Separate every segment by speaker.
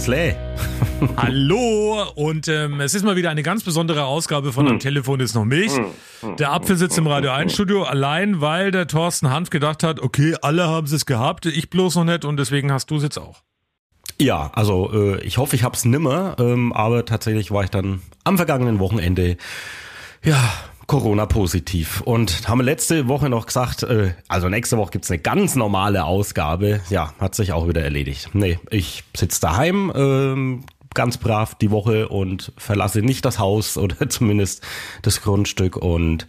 Speaker 1: Ja, servus, Le.
Speaker 2: Hallo und ähm, es ist mal wieder eine ganz besondere Ausgabe von Am Telefon ist noch Milch. Der Apfel sitzt im Radio 1 Studio allein, weil der Thorsten Hanf gedacht hat, okay, alle haben es gehabt, ich bloß noch nicht und deswegen hast du es jetzt auch.
Speaker 1: Ja, also äh, ich hoffe, ich hab's nimmer, ähm, aber tatsächlich war ich dann am vergangenen Wochenende ja Corona-positiv und haben letzte Woche noch gesagt, äh, also nächste Woche gibt's eine ganz normale Ausgabe. Ja, hat sich auch wieder erledigt. Nee, ich sitz daheim, ähm, ganz brav die Woche und verlasse nicht das Haus oder zumindest das Grundstück und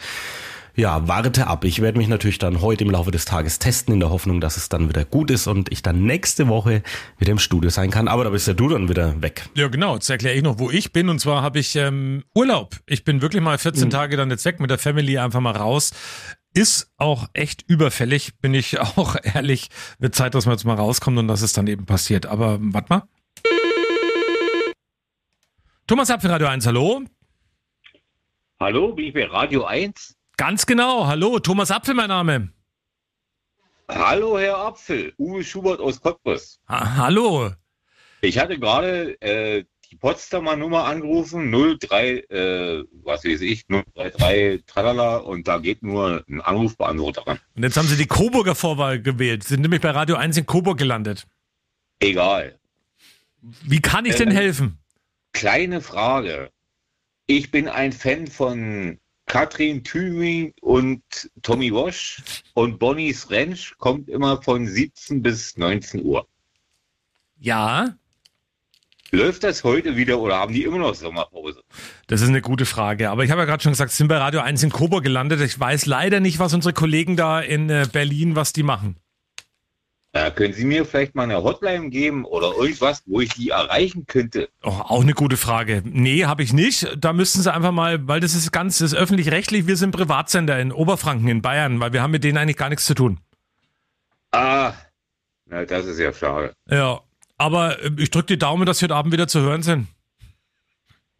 Speaker 1: ja, warte ab. Ich werde mich natürlich dann heute im Laufe des Tages testen, in der Hoffnung, dass es dann wieder gut ist und ich dann nächste Woche wieder im Studio sein kann. Aber da bist ja du dann wieder weg.
Speaker 2: Ja, genau. Jetzt erkläre ich noch, wo ich bin. Und zwar habe ich ähm, Urlaub. Ich bin wirklich mal 14 Tage dann jetzt weg mit der Family einfach mal raus. Ist auch echt überfällig, bin ich auch ehrlich. Wird Zeit, dass man jetzt mal rauskommt und dass es dann eben passiert. Aber warte mal. Thomas Apfel, Radio 1, hallo.
Speaker 3: Hallo, bin ich bei Radio 1?
Speaker 2: Ganz genau, hallo. Thomas Apfel, mein Name.
Speaker 3: Hallo, Herr Apfel. Uwe Schubert aus Cottbus.
Speaker 2: Ha hallo.
Speaker 3: Ich hatte gerade äh, die Potsdamer Nummer angerufen, 03, äh, was weiß ich, 033 tralala und da geht nur ein Anrufbeantworter ran.
Speaker 2: Und jetzt haben Sie die Coburger Vorwahl gewählt. Sie sind nämlich bei Radio 1 in Coburg gelandet.
Speaker 3: Egal.
Speaker 2: Wie kann ich denn
Speaker 3: Ähm,
Speaker 2: helfen?
Speaker 3: Kleine Frage. Ich bin ein Fan von Katrin Thüring und Tommy Walsh und Bonnie's Ranch kommt immer von 17 bis 19 Uhr.
Speaker 2: Ja,
Speaker 3: Läuft das heute wieder oder haben die immer noch Sommerpause?
Speaker 2: das ist eine gute Frage. Aber ich habe ja gerade schon gesagt, sind bei Radio 1 in Coburg gelandet. Ich weiß leider nicht, was unsere Kollegen da in äh, Berlin, was die machen.
Speaker 3: Äh, können Sie mir vielleicht mal eine Hotline geben oder irgendwas, wo ich die erreichen könnte?
Speaker 2: Oh, auch eine gute Frage. Nee, habe ich nicht. Da müssten Sie einfach mal, weil das ist ganz, das ist öffentlich-rechtlich. Wir sind Privatsender in Oberfranken, in Bayern, weil wir haben mit denen eigentlich gar nichts zu tun.
Speaker 3: Ah, na, das ist ja schade.
Speaker 2: Ja, aber äh, ich drücke die Daumen, dass Sie heute Abend wieder zu hören sind.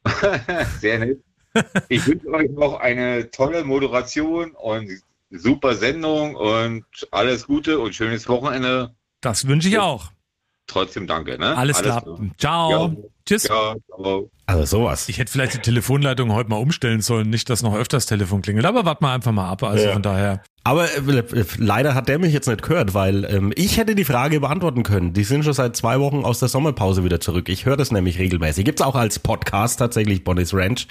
Speaker 3: Sehr nett. Ich wünsche euch noch eine tolle Moderation und super Sendung und alles Gute und schönes Wochenende.
Speaker 2: Das wünsche ich auch.
Speaker 3: Trotzdem danke. Ne?
Speaker 2: Alles, klar.
Speaker 3: Gute.
Speaker 2: Ciao. Tschüss.
Speaker 3: Ja.
Speaker 1: Also sowas.
Speaker 2: Ich hätte vielleicht die Telefonleitung heute mal umstellen sollen, nicht, dass noch öfters Telefon klingelt. Aber warten wir einfach mal ab. Also
Speaker 1: Ja.
Speaker 2: von daher.
Speaker 1: Aber äh, äh, leider hat der mich jetzt nicht gehört, weil ähm, ich hätte die Frage beantworten können. Die sind schon seit zwei Wochen aus der Sommerpause wieder zurück. Ich höre das nämlich regelmäßig. Gibt's auch als Podcast tatsächlich Bonnie's Ranch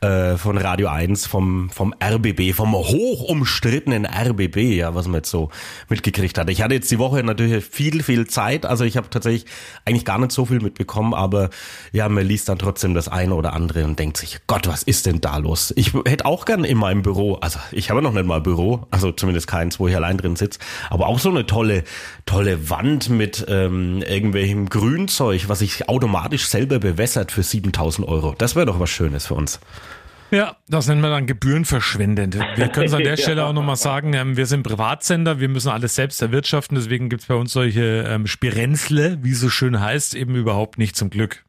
Speaker 1: äh, von Radio 1, vom, vom RBB, vom hoch umstrittenen RBB, ja, was man jetzt so mitgekriegt hat. Ich hatte jetzt die Woche natürlich viel, viel Zeit. Also ich habe tatsächlich eigentlich gar nicht so viel mitbekommen, aber ja, man liest dann trotzdem das eine oder andere und denkt sich, Gott, was ist denn da los? Ich hätte auch gern in meinem Büro, also ich habe noch nicht mal Büro, also zumindest keins, wo ich allein drin sitze, aber auch so eine tolle, tolle Wand mit ähm, irgendwelchem Grünzeug, was sich automatisch selber bewässert für 7000 Euro. Das wäre doch was Schönes für uns.
Speaker 2: Ja, das nennen wir dann gebührenverschwendend. Wir können es an der Stelle auch nochmal sagen, ähm, wir sind Privatsender, wir müssen alles selbst erwirtschaften, deswegen gibt's bei uns solche ähm, Spirenzle, wie es so schön heißt, eben überhaupt nicht zum Glück.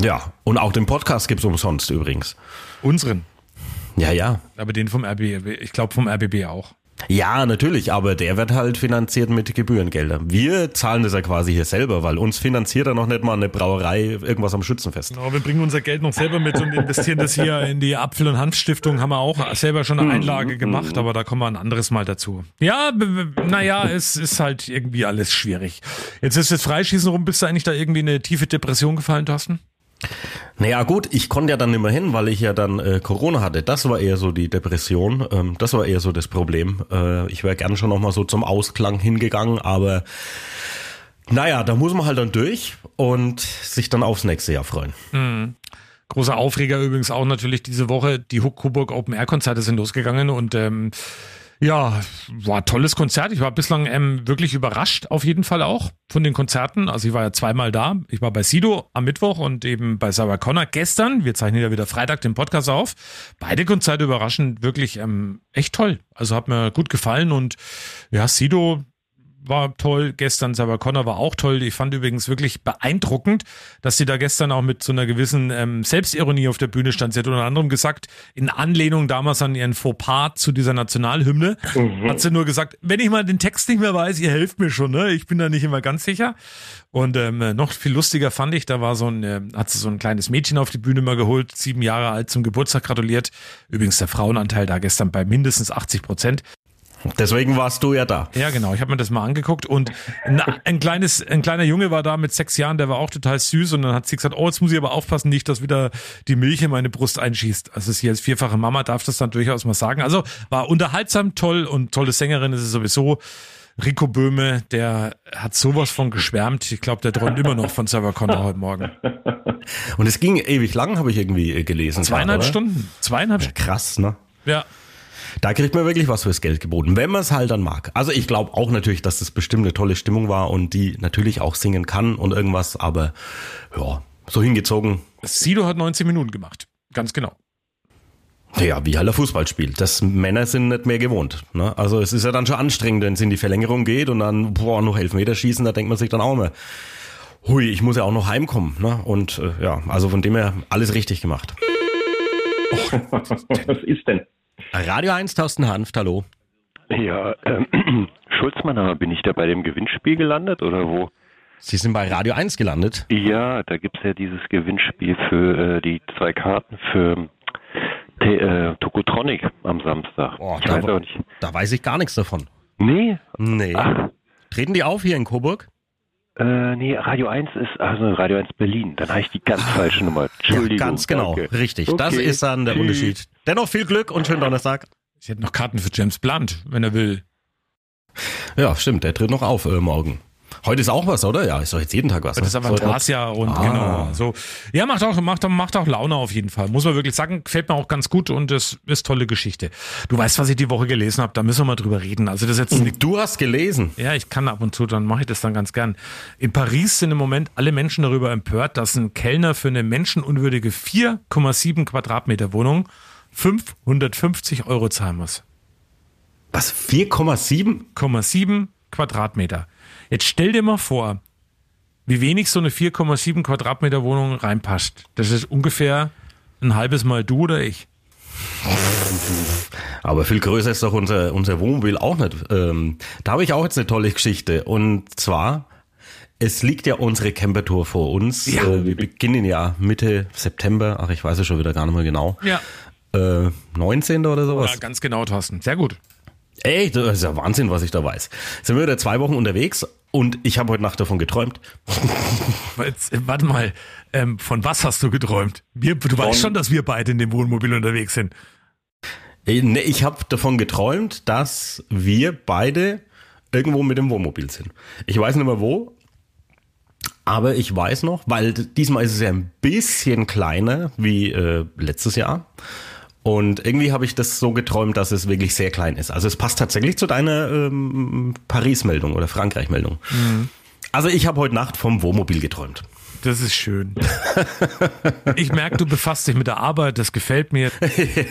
Speaker 1: Ja, und auch den Podcast gibt's umsonst übrigens.
Speaker 2: Unseren,
Speaker 1: Ja, ja.
Speaker 2: aber den vom RBB, ich glaube vom RBB auch.
Speaker 1: Ja, natürlich, aber der wird halt finanziert mit Gebührengeldern. Wir zahlen das ja quasi hier selber, weil uns finanziert ja noch nicht mal eine Brauerei irgendwas am Schützenfest.
Speaker 2: Genau, wir bringen unser Geld noch selber mit und investieren das hier in die Apfel- und Hanfstiftung. Haben wir auch selber schon eine Einlage gemacht, aber da kommen wir ein anderes Mal dazu. Ja, naja, es ist halt irgendwie alles schwierig. Jetzt ist das Freischießen rum. Bist du eigentlich da irgendwie in eine tiefe Depression gefallen, Thorsten?
Speaker 1: Naja gut, ich konnte ja dann mehr hin, weil ich ja dann äh, Corona hatte. Das war eher so die Depression. Ähm, das war eher so das Problem. Äh, ich wäre gerne schon nochmal so zum Ausklang hingegangen, aber naja, da muss man halt dann durch und sich dann aufs nächste Jahr freuen.
Speaker 2: Großer Aufreger übrigens auch natürlich diese Woche. Die Huck Coburg Open Air Konzerte sind losgegangen und ähm, ja, war tolles Konzert. Ich war bislang ähm, wirklich überrascht, auf jeden Fall auch von den Konzerten. Also ich war ja zweimal da. Ich war bei Sido am Mittwoch und eben bei Sarah Connor gestern. Wir zeichnen ja wieder Freitag den Podcast auf. Beide Konzerte überraschend wirklich ähm, echt toll. Also hat mir gut gefallen und ja, Sido war toll. Gestern Sarah Connor war auch toll. Ich fand übrigens wirklich beeindruckend, dass sie da gestern auch mit so einer gewissen ähm, Selbstironie auf der Bühne stand. Sie hat unter anderem gesagt, in Anlehnung damals an ihren Fauxpas zu dieser Nationalhymne, mhm. hat sie nur gesagt, wenn ich mal den Text nicht mehr weiß, ihr helft mir schon, ne? Ich bin da nicht immer ganz sicher. Und ähm, noch viel lustiger fand ich, da war so ein, äh, hat sie so ein kleines Mädchen auf die Bühne mal geholt, sieben Jahre alt zum Geburtstag gratuliert. Übrigens der Frauenanteil da gestern bei mindestens 80 Prozent.
Speaker 1: Deswegen warst du ja da.
Speaker 2: Ja, genau. Ich habe mir das mal angeguckt und ein, ein, kleines, ein kleiner Junge war da mit sechs Jahren, der war auch total süß und dann hat sie gesagt, oh, jetzt muss ich aber aufpassen, nicht, dass wieder die Milch in meine Brust einschießt. Also sie als vierfache Mama darf das dann durchaus mal sagen. Also war unterhaltsam, toll und tolle Sängerin ist es sowieso. Rico Böhme, der hat sowas von geschwärmt. Ich glaube, der träumt immer noch von Server Connor heute Morgen.
Speaker 1: Und es ging ewig lang, habe ich irgendwie gelesen.
Speaker 2: Zweieinhalb grad, Stunden. Zweieinhalb
Speaker 1: Stunden. Krass, ne?
Speaker 2: Ja.
Speaker 1: Da kriegt man wirklich was fürs Geld geboten, wenn man es halt dann mag. Also ich glaube auch natürlich, dass das bestimmt eine tolle Stimmung war und die natürlich auch singen kann und irgendwas, aber ja, so hingezogen.
Speaker 2: Sido hat 19 Minuten gemacht. Ganz genau.
Speaker 1: Ja, wie halt ein Fußballspiel. Das Männer sind nicht mehr gewohnt. Ne? Also es ist ja dann schon anstrengend, wenn es in die Verlängerung geht und dann boah, noch elf Meter schießen, da denkt man sich dann auch immer, hui, ich muss ja auch noch heimkommen. Ne? Und äh, ja, also von dem her alles richtig gemacht.
Speaker 4: Was ist denn?
Speaker 1: Radio 1, Thorsten Hanft, hallo.
Speaker 4: Ja, ähm, Schulz, mein Name, bin ich da bei dem Gewinnspiel gelandet oder wo?
Speaker 1: Sie sind bei Radio 1 gelandet?
Speaker 4: Ja, da gibt es ja dieses Gewinnspiel für äh, die zwei Karten für T äh, Tokotronic am Samstag.
Speaker 1: Oh, ich da, weiß auch nicht. da weiß ich gar nichts davon.
Speaker 4: Nee?
Speaker 1: Nee. Ach. Treten die auf hier in Coburg?
Speaker 4: Äh, nee, Radio 1 ist, also Radio 1 Berlin. Dann habe ich die ganz ah. falsche Nummer. Entschuldigung.
Speaker 1: Ja, ganz genau, danke. richtig. Okay. Das ist dann der Unterschied. Dennoch viel Glück und schönen Donnerstag.
Speaker 2: Ich hätte noch Karten für James Blunt, wenn er will.
Speaker 1: Ja, stimmt, der tritt noch auf äh, morgen. Heute ist auch was, oder? Ja, ist doch jetzt jeden Tag was.
Speaker 2: Das ist aber ein Avantasia und ah. genau. So. Ja, macht auch, macht, macht auch Laune auf jeden Fall. Muss man wirklich sagen, gefällt mir auch ganz gut und das ist tolle Geschichte. Du weißt, was ich die Woche gelesen habe, da müssen wir mal drüber reden. Also das jetzt
Speaker 1: Du hast gelesen.
Speaker 2: Ja, ich kann ab und zu, dann mache ich das dann ganz gern. In Paris sind im Moment alle Menschen darüber empört, dass ein Kellner für eine menschenunwürdige 4,7 Quadratmeter Wohnung 550 Euro zahlen muss.
Speaker 1: Was? 4,7?
Speaker 2: Quadratmeter. Jetzt stell dir mal vor, wie wenig so eine 4,7 Quadratmeter Wohnung reinpasst. Das ist ungefähr ein halbes Mal du oder ich.
Speaker 1: Aber viel größer ist doch unser, unser Wohnmobil auch nicht. Ähm, da habe ich auch jetzt eine tolle Geschichte. Und zwar, es liegt ja unsere Campertour vor uns. Ja. Äh, wir beginnen ja Mitte September. Ach, ich weiß es schon wieder gar nicht mehr genau.
Speaker 2: Ja.
Speaker 1: Äh, 19. oder sowas. Ja,
Speaker 2: ganz genau, Thorsten. Sehr gut.
Speaker 1: Ey, das ist ja Wahnsinn, was ich da weiß. Sind wir wieder zwei Wochen unterwegs und ich habe heute Nacht davon geträumt.
Speaker 2: Jetzt, warte mal, ähm, von was hast du geträumt? Wir, du von, weißt schon, dass wir beide in dem Wohnmobil unterwegs sind.
Speaker 1: Ne, ich habe davon geträumt, dass wir beide irgendwo mit dem Wohnmobil sind. Ich weiß nicht mehr wo, aber ich weiß noch, weil diesmal ist es ja ein bisschen kleiner wie äh, letztes Jahr. Und irgendwie habe ich das so geträumt, dass es wirklich sehr klein ist. Also es passt tatsächlich zu deiner ähm, Paris-Meldung oder Frankreich-Meldung. Mhm. Also ich habe heute Nacht vom Wohnmobil geträumt.
Speaker 2: Das ist schön. Ich merke, du befasst dich mit der Arbeit, das gefällt mir.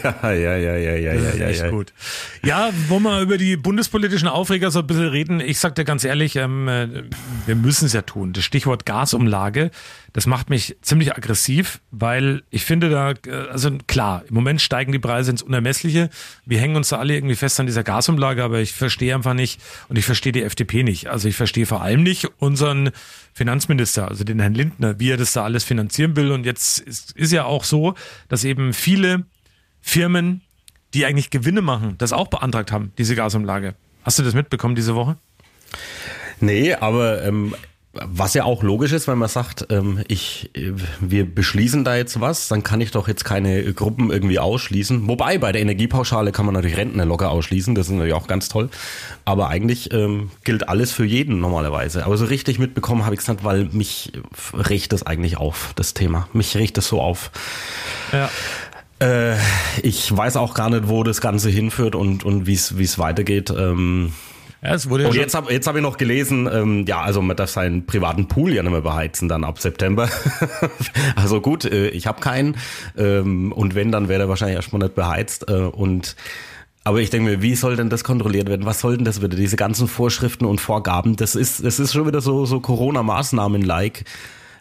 Speaker 1: Ja, ja, ja, ja, ja,
Speaker 2: das
Speaker 1: ist ja,
Speaker 2: echt
Speaker 1: ja.
Speaker 2: gut. Ja, wollen wir über die bundespolitischen Aufreger so ein bisschen reden? Ich sag dir ganz ehrlich, ähm, äh, wir müssen es ja tun. Das Stichwort Gasumlage, das macht mich ziemlich aggressiv, weil ich finde da, äh, also klar, im Moment steigen die Preise ins Unermessliche. Wir hängen uns da alle irgendwie fest an dieser Gasumlage, aber ich verstehe einfach nicht und ich verstehe die FDP nicht. Also ich verstehe vor allem nicht unseren Finanzminister, also den Herrn Lindner, wie er das da alles finanzieren will. Und jetzt ist, ist ja auch so, dass eben viele Firmen, die eigentlich Gewinne machen, das auch beantragt haben, diese Gasumlage. Hast du das mitbekommen diese Woche?
Speaker 1: Nee, aber ähm, was ja auch logisch ist, wenn man sagt, ähm, ich, äh, wir beschließen da jetzt was, dann kann ich doch jetzt keine Gruppen irgendwie ausschließen. Wobei bei der Energiepauschale kann man natürlich Rentner locker ausschließen, das ist natürlich auch ganz toll. Aber eigentlich ähm, gilt alles für jeden normalerweise. Aber so richtig mitbekommen habe ich es nicht, weil mich riecht das eigentlich auf, das Thema. Mich riecht das so auf.
Speaker 2: Ja.
Speaker 1: Äh, ich weiß auch gar nicht, wo das Ganze hinführt und, und wie es weitergeht. Ähm,
Speaker 2: ja, es wurde
Speaker 1: ja Und jetzt habe jetzt hab ich noch gelesen, ähm, ja, also man darf seinen privaten Pool ja nicht mehr beheizen dann ab September. also gut, äh, ich habe keinen. Ähm, und wenn, dann wäre er wahrscheinlich erstmal nicht beheizt. Äh, und Aber ich denke mir, wie soll denn das kontrolliert werden? Was soll denn das wieder? Diese ganzen Vorschriften und Vorgaben, das ist, das ist schon wieder so, so Corona-Maßnahmen-like.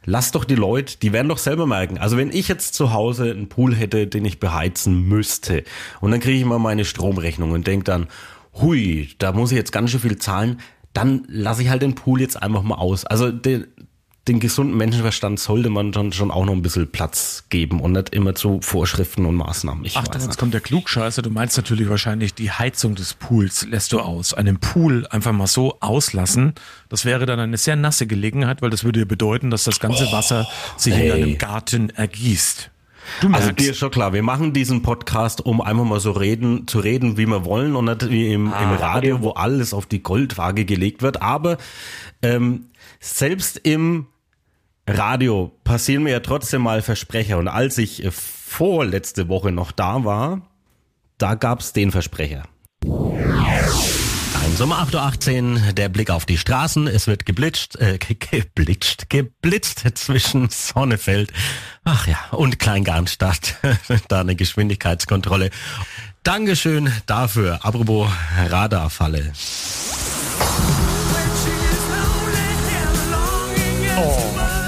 Speaker 1: Lass doch die Leute, die werden doch selber merken. Also wenn ich jetzt zu Hause einen Pool hätte, den ich beheizen müsste, und dann kriege ich mal meine Stromrechnung und denke dann, hui, da muss ich jetzt ganz schön viel zahlen, dann lasse ich halt den Pool jetzt einfach mal aus. Also den, den gesunden Menschenverstand sollte man dann schon auch noch ein bisschen Platz geben und nicht immer zu Vorschriften und Maßnahmen.
Speaker 2: Ich Ach, jetzt nicht. kommt der Klugscheißer. Du meinst natürlich wahrscheinlich, die Heizung des Pools lässt du aus. Einen Pool einfach mal so auslassen, das wäre dann eine sehr nasse Gelegenheit, weil das würde ja bedeuten, dass das ganze Wasser sich ey. in deinem Garten ergießt.
Speaker 1: Du also dir ist schon klar, wir machen diesen Podcast, um einfach mal so reden, zu reden, wie wir wollen und nicht wie im, ah, im Radio, wo alles auf die Goldwaage gelegt wird. Aber ähm, selbst im Radio passieren mir ja trotzdem mal Versprecher. Und als ich äh, vorletzte Woche noch da war, da gab's den Versprecher. Ein Sommer 8.18 Uhr, der Blick auf die Straßen, es wird geblitzt, äh, geblitzt, geblitzt zwischen Sonnefeld, ach ja, und Kleingarnstadt, da eine Geschwindigkeitskontrolle. Dankeschön dafür. Apropos Radarfalle. Oh.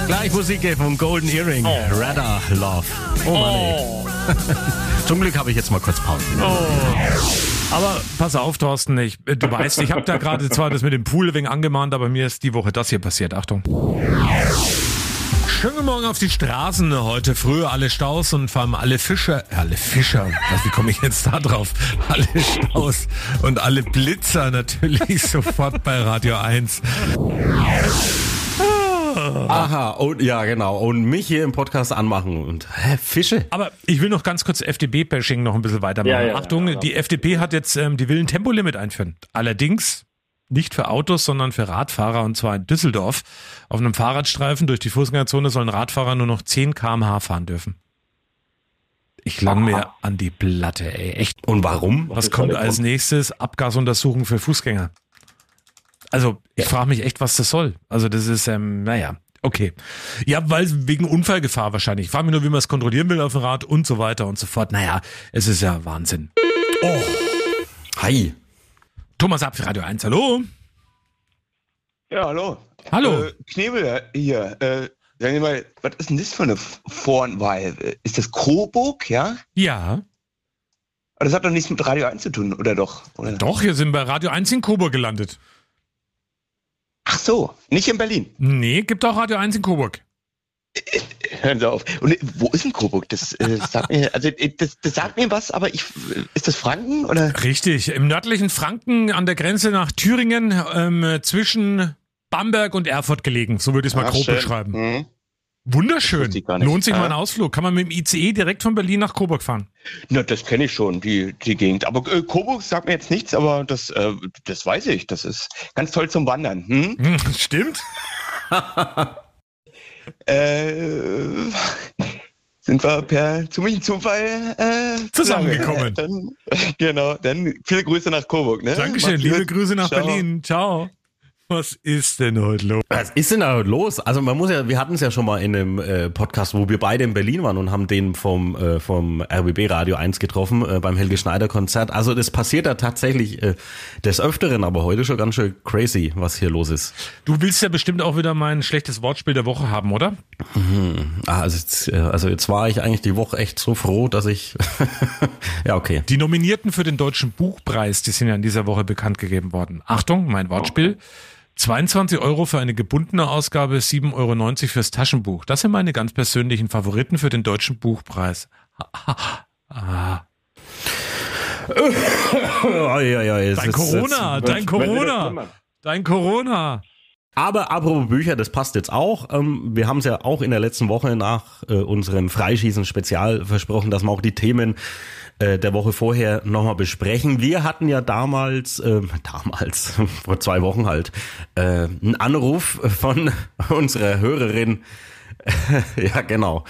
Speaker 1: Gleich Musik vom Golden Earring. Oh. Radar Love. Oh Mann, oh. Zum Glück habe ich jetzt mal kurz Pause. Oh.
Speaker 2: Aber pass auf, Thorsten, ich, du weißt, ich habe da gerade zwar das mit dem Pool wegen angemahnt, aber mir ist die Woche das hier passiert. Achtung. Schönen Morgen auf die Straßen. Heute früh alle Staus und vor allem alle Fischer, alle Fischer, was, wie komme ich jetzt da drauf? Alle Staus und alle Blitzer natürlich sofort bei Radio 1.
Speaker 1: Aha, und ja, genau. Und mich hier im Podcast anmachen und hä, Fische.
Speaker 2: Aber ich will noch ganz kurz FDP-Bashing noch ein bisschen weitermachen. Ja, ja, Achtung, ja, die FDP hat jetzt, ähm, die will ein Tempolimit einführen. Allerdings nicht für Autos, sondern für Radfahrer und zwar in Düsseldorf. Auf einem Fahrradstreifen durch die Fußgängerzone sollen Radfahrer nur noch 10 km/h fahren dürfen. Ich lang mir an die Platte, ey. Echt.
Speaker 1: Und warum?
Speaker 2: Was, was kommt als nächstes? Abgasuntersuchung für Fußgänger. Also ich ja. frage mich echt, was das soll. Also das ist, ähm, naja, okay. Ja, weil wegen Unfallgefahr wahrscheinlich. Ich frage mich nur, wie man es kontrollieren will auf dem Rad und so weiter und so fort. Naja, es ist ja Wahnsinn. Oh.
Speaker 1: Hi.
Speaker 2: Thomas Ab Radio 1, hallo.
Speaker 5: Ja, hallo.
Speaker 2: Hallo.
Speaker 5: Äh, Knebel hier. Äh, sagen mal, was ist denn das für eine Vorwahl? Ist das Coburg, ja?
Speaker 2: Ja.
Speaker 5: Aber das hat doch nichts mit Radio 1 zu tun, oder doch? Oder?
Speaker 2: Doch, hier sind bei Radio 1 in Coburg gelandet.
Speaker 5: So, nicht in Berlin.
Speaker 2: Nee, gibt auch Radio 1 in Coburg.
Speaker 5: Hören Sie auf. Und wo ist denn Coburg? Das, äh, sagt mir, also, äh, das, das sagt mir was, aber ich, ist das Franken oder?
Speaker 2: Richtig, im nördlichen Franken an der Grenze nach Thüringen ähm, zwischen Bamberg und Erfurt gelegen. So würde ich es mal Ach, grob schön. beschreiben. Mhm. Wunderschön. Lohnt sich mal ein Ausflug. Kann man mit dem ICE direkt von Berlin nach Coburg fahren?
Speaker 5: Na, das kenne ich schon, die, die Gegend. Aber äh, Coburg sagt mir jetzt nichts, aber das, äh, das weiß ich. Das ist ganz toll zum Wandern. Hm? hm
Speaker 2: stimmt.
Speaker 5: äh, sind wir per ziemlichen Zufall äh,
Speaker 2: zusammengekommen.
Speaker 5: Dann, genau, dann viele Grüße nach Coburg. Ne?
Speaker 2: Dankeschön, liebe Grüße nach Ciao. Berlin. Ciao. Was ist denn heute los?
Speaker 1: Was ist denn da heute los? Also man muss ja, wir hatten es ja schon mal in einem äh, Podcast, wo wir beide in Berlin waren und haben den vom äh, vom RBB Radio 1 getroffen äh, beim Helge Schneider Konzert. Also das passiert da tatsächlich äh, des Öfteren, aber heute schon ganz schön crazy, was hier los ist.
Speaker 2: Du willst ja bestimmt auch wieder mein schlechtes Wortspiel der Woche haben, oder?
Speaker 1: Mhm. Ah, also, jetzt, äh, also jetzt war ich eigentlich die Woche echt so froh, dass ich ja okay.
Speaker 2: Die Nominierten für den deutschen Buchpreis, die sind ja in dieser Woche bekannt gegeben worden. Achtung, mein Wortspiel. Oh. 22 Euro für eine gebundene Ausgabe, 7,90 Euro fürs Taschenbuch. Das sind meine ganz persönlichen Favoriten für den deutschen Buchpreis. ah. dein Corona, dein Corona, dein Corona.
Speaker 1: Aber apropos Bücher, das passt jetzt auch. Ähm, wir haben es ja auch in der letzten Woche nach äh, unserem Freischießen-Spezial versprochen, dass wir auch die Themen äh, der Woche vorher nochmal besprechen. Wir hatten ja damals, äh, damals, vor zwei Wochen halt, äh, einen Anruf von unserer Hörerin ja, genau.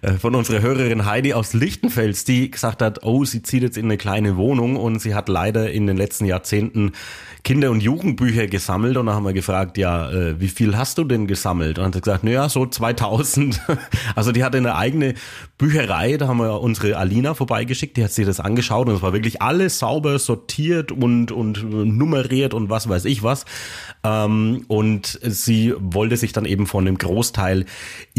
Speaker 1: Äh, von unserer Hörerin Heidi aus Lichtenfels, die gesagt hat, oh, sie zieht jetzt in eine kleine Wohnung und sie hat leider in den letzten Jahrzehnten Kinder- und Jugendbücher gesammelt und da haben wir gefragt, ja, äh, wie viel hast du denn gesammelt? Und hat sie gesagt, naja, so 2000. Also die hatte eine eigene Bücherei, da haben wir unsere Alina vorbeigeschickt, die hat sich das angeschaut und es war wirklich alles sauber sortiert und, und nummeriert und was weiß ich was. Ähm, und sie wollte sich dann eben von dem Großteil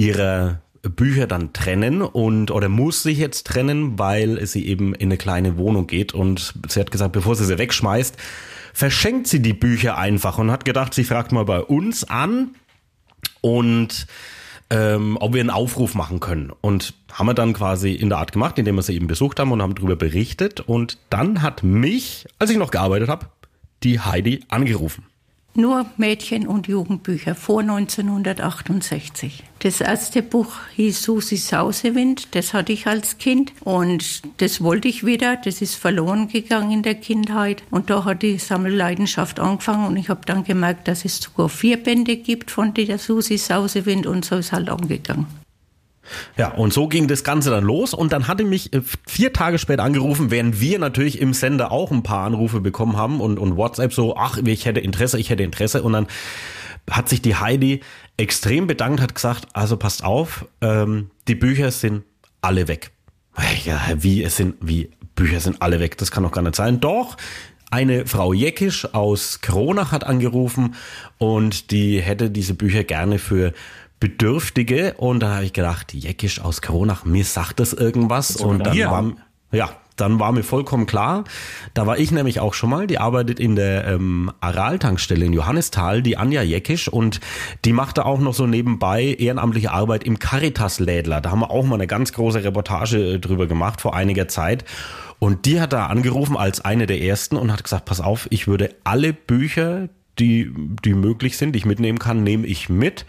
Speaker 1: ihrer Bücher dann trennen und oder muss sich jetzt trennen, weil sie eben in eine kleine Wohnung geht und sie hat gesagt, bevor sie sie wegschmeißt, verschenkt sie die Bücher einfach und hat gedacht, sie fragt mal bei uns an und ähm, ob wir einen Aufruf machen können. Und haben wir dann quasi in der Art gemacht, indem wir sie eben besucht haben und haben darüber berichtet. Und dann hat mich, als ich noch gearbeitet habe, die Heidi angerufen.
Speaker 6: Nur Mädchen- und Jugendbücher vor 1968. Das erste Buch hieß Susi Sausewind, das hatte ich als Kind und das wollte ich wieder. Das ist verloren gegangen in der Kindheit und da hat die Sammelleidenschaft angefangen und ich habe dann gemerkt, dass es sogar vier Bände gibt von der Susi Sausewind und so ist halt angegangen.
Speaker 1: Ja, und so ging das Ganze dann los und dann hatte mich äh, vier Tage später angerufen, während wir natürlich im Sender auch ein paar Anrufe bekommen haben und, und WhatsApp so, ach, ich hätte Interesse, ich hätte Interesse und dann hat sich die Heidi extrem bedankt, hat gesagt, also passt auf, ähm, die Bücher sind alle weg. Ja, wie, es sind, wie, Bücher sind alle weg, das kann doch gar nicht sein. Doch, eine Frau Jeckisch aus Kronach hat angerufen und die hätte diese Bücher gerne für Bedürftige und da habe ich gedacht, Jeckisch aus Kronach, mir sagt das irgendwas und dann war, ja, dann war mir vollkommen klar, da war ich nämlich auch schon mal, die arbeitet in der ähm, Aral-Tankstelle in Johannisthal, die Anja Jeckisch und die machte auch noch so nebenbei ehrenamtliche Arbeit im Caritas-Lädler. Da haben wir auch mal eine ganz große Reportage äh, drüber gemacht vor einiger Zeit. Und die hat da angerufen als eine der ersten und hat gesagt, pass auf, ich würde alle Bücher, die, die möglich sind, die ich mitnehmen kann, nehme ich mit.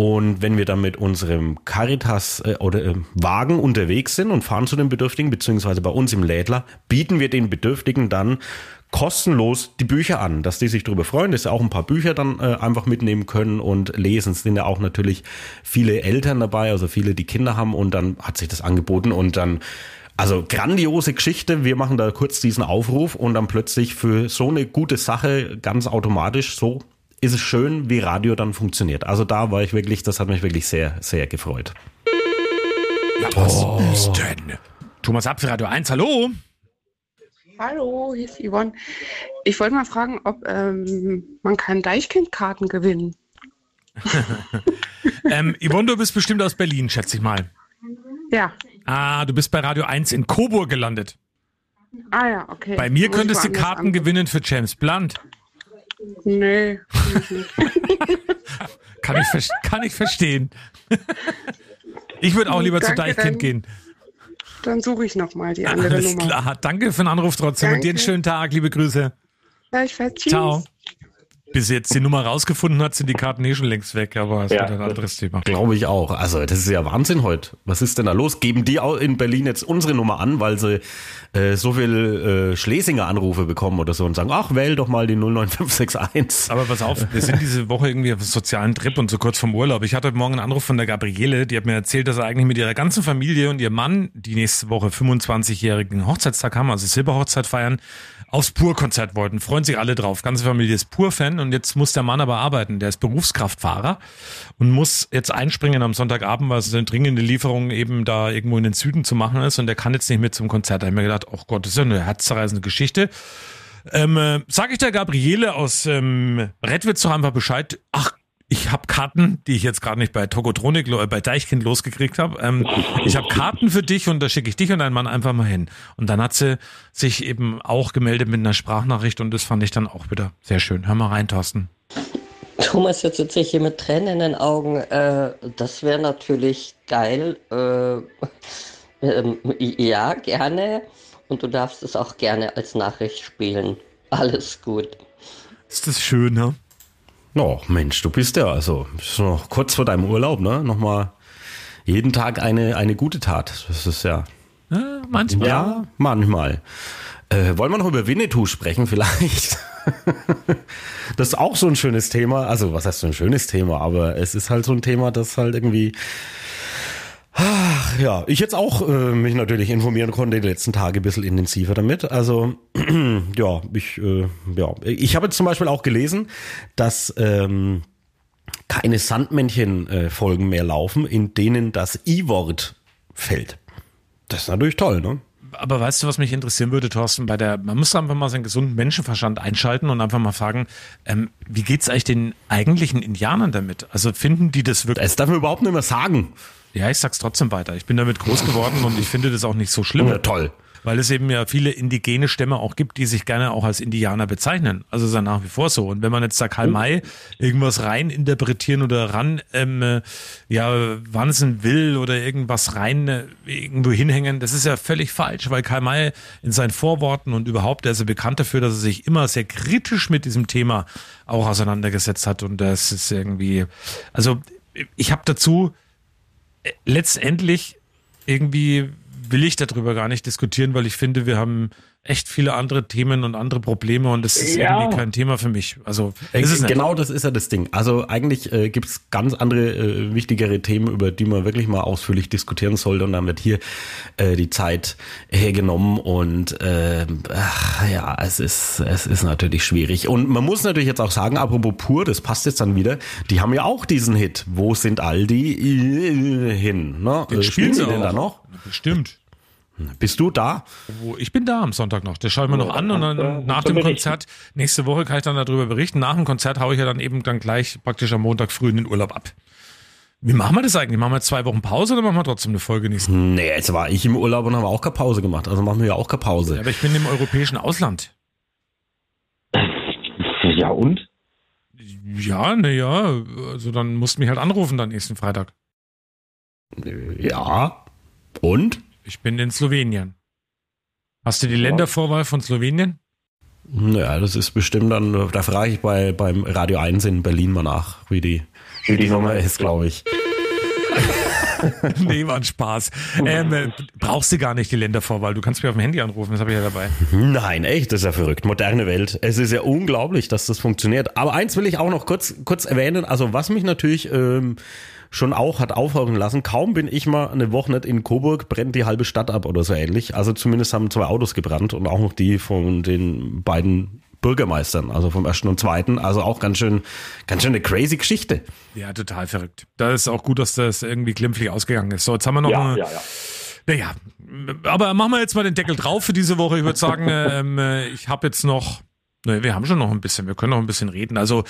Speaker 1: Und wenn wir dann mit unserem Caritas äh, oder äh, Wagen unterwegs sind und fahren zu den Bedürftigen, beziehungsweise bei uns im Lädler, bieten wir den Bedürftigen dann kostenlos die Bücher an, dass die sich darüber freuen, dass sie auch ein paar Bücher dann äh, einfach mitnehmen können und lesen. Es sind ja auch natürlich viele Eltern dabei, also viele, die Kinder haben und dann hat sich das angeboten und dann also grandiose Geschichte. Wir machen da kurz diesen Aufruf und dann plötzlich für so eine gute Sache ganz automatisch so ist es schön, wie Radio dann funktioniert. Also da war ich wirklich, das hat mich wirklich sehr, sehr gefreut.
Speaker 2: Ja, was ist denn? Thomas Apfel, Radio 1, hallo.
Speaker 7: Hallo, hier ist Yvonne. Ich wollte mal fragen, ob ähm, man kann Deichkind-Karten gewinnen.
Speaker 2: Ähm, Yvonne, du bist bestimmt aus Berlin, schätze ich mal.
Speaker 7: Ja.
Speaker 2: Ah, du bist bei Radio 1 in Coburg gelandet.
Speaker 7: Ah ja, okay.
Speaker 2: Bei mir
Speaker 7: Muss
Speaker 2: könntest du Karten
Speaker 7: an-
Speaker 2: gewinnen für James Blunt.
Speaker 7: Nee.
Speaker 2: Kann ich, kann ich verstehen. Ich würde auch lieber zu
Speaker 7: Danke,
Speaker 2: Deichkind
Speaker 7: dann-
Speaker 2: gehen.
Speaker 7: Dann suche ich nochmal die andere
Speaker 2: Alles
Speaker 7: Nummer.
Speaker 2: klar. Danke für den Anruf trotzdem und dir einen
Speaker 7: Danke.
Speaker 2: schönen Tag. Liebe Grüße.
Speaker 7: Gleichfalls.
Speaker 2: Ciao. Bis sie jetzt die Nummer rausgefunden hat, sind die Karten eh schon längst weg, aber es
Speaker 1: Ja,
Speaker 2: wird ein anderes Thema.
Speaker 1: Glaube ich auch. Also das ist ja Wahnsinn heute. Was ist denn da los? Geben die auch in Berlin jetzt unsere Nummer an, weil sie äh, so viel äh, Schlesinger Anrufe bekommen oder so und sagen, ach, wähl doch mal die 09561.
Speaker 2: Aber pass auf, wir sind diese Woche irgendwie auf einem sozialen Trip und so kurz vom Urlaub. Ich hatte heute Morgen einen Anruf von der Gabriele, die hat mir erzählt, dass er eigentlich mit ihrer ganzen Familie und ihrem Mann die nächste Woche 25-jährigen Hochzeitstag haben, also Silberhochzeit feiern, aufs Pur-Konzert wollten. Freuen sich alle drauf. Ganze Familie ist Pur-Fan und jetzt muss der Mann aber arbeiten. Der ist Berufskraftfahrer und muss jetzt einspringen am Sonntagabend, weil es eine dringende Lieferung eben da irgendwo in den Süden zu machen ist und der kann jetzt nicht mit zum Konzert. Da habe ich mir gedacht, oh Gott, das ist ja eine herzzerreißende Geschichte. Ähm, äh, sag ich der Gabriele aus ähm, Redwitz doch einfach Bescheid. Ach, ich habe Karten, die ich jetzt gerade nicht bei Tokotronik, äh, bei Deichkind losgekriegt habe. Ähm, ich habe Karten für dich und da schicke ich dich und deinen Mann einfach mal hin. Und dann hat sie sich eben auch gemeldet mit einer Sprachnachricht und das fand ich dann auch wieder sehr schön. Hör mal rein, Thorsten.
Speaker 8: Thomas, jetzt sitze ich hier mit Tränen in den Augen. Äh, das wäre natürlich geil. Äh, ähm, ja, gerne. Und du darfst es auch gerne als Nachricht spielen. Alles gut.
Speaker 2: Ist das schön, ne?
Speaker 1: Oh, Mensch, du bist ja also noch kurz vor deinem Urlaub, ne? Nochmal jeden Tag eine, eine gute Tat. Das ist ja,
Speaker 2: Ja, manchmal.
Speaker 1: ja, manchmal. Äh, wollen wir noch über Winnetou sprechen vielleicht? das ist auch so ein schönes Thema. Also, was heißt so ein schönes Thema? Aber es ist halt so ein Thema, das halt irgendwie. Ach, ja, ich jetzt auch äh, mich natürlich informieren konnte die letzten Tage ein bisschen intensiver damit. Also ja, ich äh, ja, ich habe zum Beispiel auch gelesen, dass ähm, keine Sandmännchen-Folgen mehr laufen, in denen das I-Wort fällt. Das ist natürlich toll, ne?
Speaker 2: aber weißt du, was mich interessieren würde, Thorsten? Bei der, man muss einfach mal seinen gesunden Menschenverstand einschalten und einfach mal fragen, ähm, wie geht's eigentlich den eigentlichen Indianern damit? Also finden die das wirklich?
Speaker 1: Das darf man überhaupt nicht mehr sagen.
Speaker 2: Ja, ich sag's trotzdem weiter. Ich bin damit groß geworden und ich finde das auch nicht so schlimm.
Speaker 1: Ja, toll
Speaker 2: weil es eben ja viele indigene Stämme auch gibt, die sich gerne auch als Indianer bezeichnen. Also ist ja nach wie vor so. Und wenn man jetzt da Karl May irgendwas rein interpretieren oder ran ähm, äh, ja wansen will oder irgendwas rein äh, irgendwo hinhängen, das ist ja völlig falsch, weil Karl May in seinen Vorworten und überhaupt, der ist ja bekannt dafür, dass er sich immer sehr kritisch mit diesem Thema auch auseinandergesetzt hat. Und das ist irgendwie, also ich habe dazu letztendlich irgendwie will ich darüber gar nicht diskutieren, weil ich finde, wir haben echt viele andere Themen und andere Probleme und das ist ja. irgendwie kein Thema für mich. Also
Speaker 1: ist es genau das ist ja das Ding. Also eigentlich äh, gibt es ganz andere äh, wichtigere Themen, über die man wirklich mal ausführlich diskutieren sollte und dann wird hier äh, die Zeit hergenommen und äh, ach, ja, es ist es ist natürlich schwierig und man muss natürlich jetzt auch sagen, apropos pur, das passt jetzt dann wieder. Die haben ja auch diesen Hit. Wo sind all die äh, hin? Ne?
Speaker 2: Den spielen sie denn da noch? Bestimmt.
Speaker 1: Bist du da?
Speaker 2: Ich bin da am Sonntag noch. Das schaue ich mir noch an und dann nach dem Konzert, nächste Woche kann ich dann darüber berichten. Nach dem Konzert haue ich ja dann eben dann gleich praktisch am Montag früh in den Urlaub ab. Wie machen wir das eigentlich? Machen wir zwei Wochen Pause oder machen wir trotzdem eine Folge nächsten?
Speaker 1: Nee, jetzt war ich im Urlaub und habe auch keine Pause gemacht. Also machen wir ja auch keine Pause. Ja,
Speaker 2: aber ich bin im europäischen Ausland.
Speaker 5: Ja und?
Speaker 2: Ja, naja, also dann musst du mich halt anrufen dann nächsten Freitag.
Speaker 1: Ja. Und?
Speaker 2: Ich bin in Slowenien. Hast du die Ländervorwahl von Slowenien?
Speaker 1: Naja, das ist bestimmt dann, da frage ich bei, beim Radio 1 in Berlin mal nach, wie die, wie die Nummer ist, glaube ich.
Speaker 2: nee, war ein Spaß. Ähm, äh, brauchst du gar nicht die Ländervorwahl. Du kannst mich auf dem Handy anrufen, das habe ich ja dabei.
Speaker 1: Nein, echt, das ist ja verrückt. Moderne Welt. Es ist ja unglaublich, dass das funktioniert. Aber eins will ich auch noch kurz, kurz erwähnen. Also was mich natürlich ähm, schon auch hat aufhören lassen. Kaum bin ich mal eine Woche nicht in Coburg, brennt die halbe Stadt ab oder so ähnlich. Also zumindest haben zwei Autos gebrannt und auch noch die von den beiden Bürgermeistern, also vom ersten und zweiten. Also auch ganz schön, ganz schön eine crazy Geschichte.
Speaker 2: Ja, total verrückt. Da ist auch gut, dass das irgendwie glimpflich ausgegangen ist. So, jetzt haben wir noch ja, eine, ja, ja. Naja, aber machen wir jetzt mal den Deckel drauf für diese Woche. Ich würde sagen, ähm, äh, ich habe jetzt noch Naja, wir haben schon noch ein bisschen, wir können noch ein bisschen reden. Also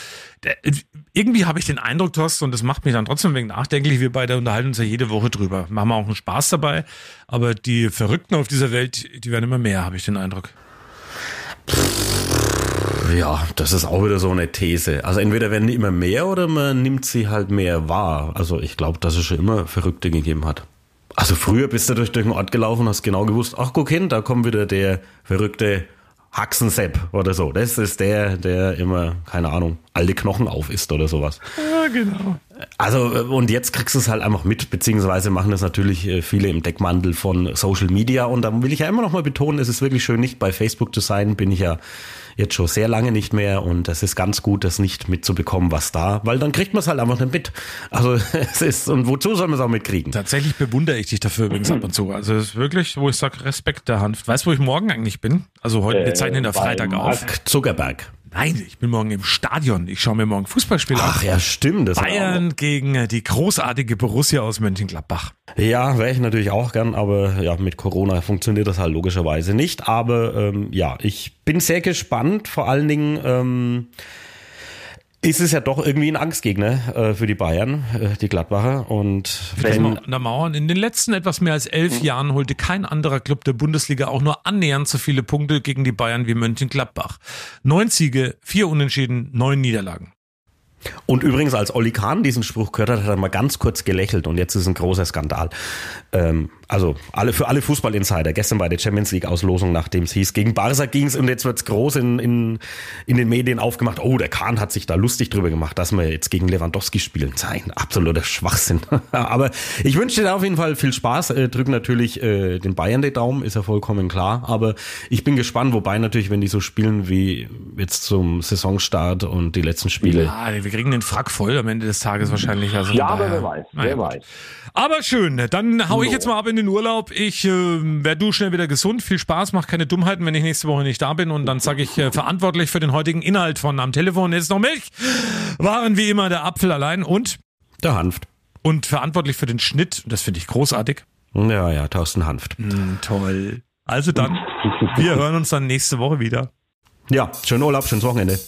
Speaker 2: irgendwie habe ich den Eindruck, Thorsten, und das macht mich dann trotzdem wegen nachdenklich, wir beide unterhalten uns ja jede Woche drüber. Machen wir auch einen Spaß dabei, aber die Verrückten auf dieser Welt, die werden immer mehr, habe ich den Eindruck.
Speaker 1: Ja, das ist auch wieder so eine These. Also entweder werden die immer mehr oder man nimmt sie halt mehr wahr. Also ich glaube, dass es schon immer Verrückte gegeben hat. Also früher bist du durch, durch den Ort gelaufen hast genau gewusst, ach guck hin, da kommt wieder der verrückte Haxensepp oder so. Das ist der, der immer, keine Ahnung, alte Knochen auf isst oder sowas.
Speaker 2: Ja, genau.
Speaker 1: Also, und jetzt kriegst du es halt einfach mit, beziehungsweise machen das natürlich äh, viele im Deckmantel von Social Media. Und da will ich ja immer noch mal betonen, es ist wirklich schön, nicht bei Facebook zu sein. Bin ich ja jetzt schon sehr lange nicht mehr und es ist ganz gut, das nicht mitzubekommen, was da, weil dann kriegt man es halt einfach nicht mit. Also es ist, und wozu soll man es auch mitkriegen?
Speaker 2: Tatsächlich bewundere ich dich dafür übrigens ab und zu. Also es ist wirklich, wo ich sage, Respekt der Hand. Weißt du, wo ich morgen eigentlich bin? Also heute, wir zeichnen der Freitag auf.
Speaker 1: Zuckerberg.
Speaker 2: Nein, ich bin morgen im Stadion. Ich schaue mir morgen Fußballspiele
Speaker 1: an. Ach ja, stimmt.
Speaker 2: Das Bayern gegen die großartige Borussia aus Mönchengladbach.
Speaker 1: Ja, wäre ich natürlich auch gern, aber ja, mit Corona funktioniert das halt logischerweise nicht. Aber ähm, ja, ich bin sehr gespannt. Vor allen Dingen ähm, ist es ja doch irgendwie ein Angstgegner äh, für die Bayern, äh, die Gladbacher. Und
Speaker 2: wenn an der Mauern. In den letzten etwas mehr als elf mhm. Jahren holte kein anderer Club der Bundesliga auch nur annähernd so viele Punkte gegen die Bayern wie Mönchengladbach. Neun Siege, vier Unentschieden, neun Niederlagen.
Speaker 1: Und übrigens, als Olli Kahn diesen Spruch gehört hat, hat er mal ganz kurz gelächelt und jetzt ist ein großer Skandal. Ähm, also alle für alle Fußballinsider, gestern bei der Champions League Auslosung, nachdem es hieß, gegen Barca ging es und jetzt wird's groß in, in, in den Medien aufgemacht, oh, der Kahn hat sich da lustig drüber gemacht, dass wir jetzt gegen Lewandowski spielen. Sein absoluter Schwachsinn. Aber ich wünsche dir auf jeden Fall viel Spaß, äh, drück natürlich äh, den Bayern den Daumen, ist ja vollkommen klar, aber ich bin gespannt, wobei natürlich, wenn die so spielen wie jetzt zum Saisonstart und die letzten Spiele.
Speaker 2: Ja, wir kriegen den Frack voll am Ende des Tages wahrscheinlich. Also
Speaker 9: ja, aber wer weiß, wer weiß.
Speaker 2: Aber schön, dann hau ich jetzt mal ab in den Urlaub. Ich äh, werde du schnell wieder gesund. Viel Spaß, mach keine Dummheiten, wenn ich nächste Woche nicht da bin. Und dann sage ich äh, verantwortlich für den heutigen Inhalt von am Telefon ist noch Milch. Waren wie immer der Apfel allein und
Speaker 1: der Hanft.
Speaker 2: Und verantwortlich für den Schnitt, das finde ich großartig.
Speaker 1: Ja, ja, Thorsten Hanft.
Speaker 2: Mm, toll. Also dann, wir hören uns dann nächste Woche wieder.
Speaker 1: Ja, schönen Urlaub, schönes Wochenende.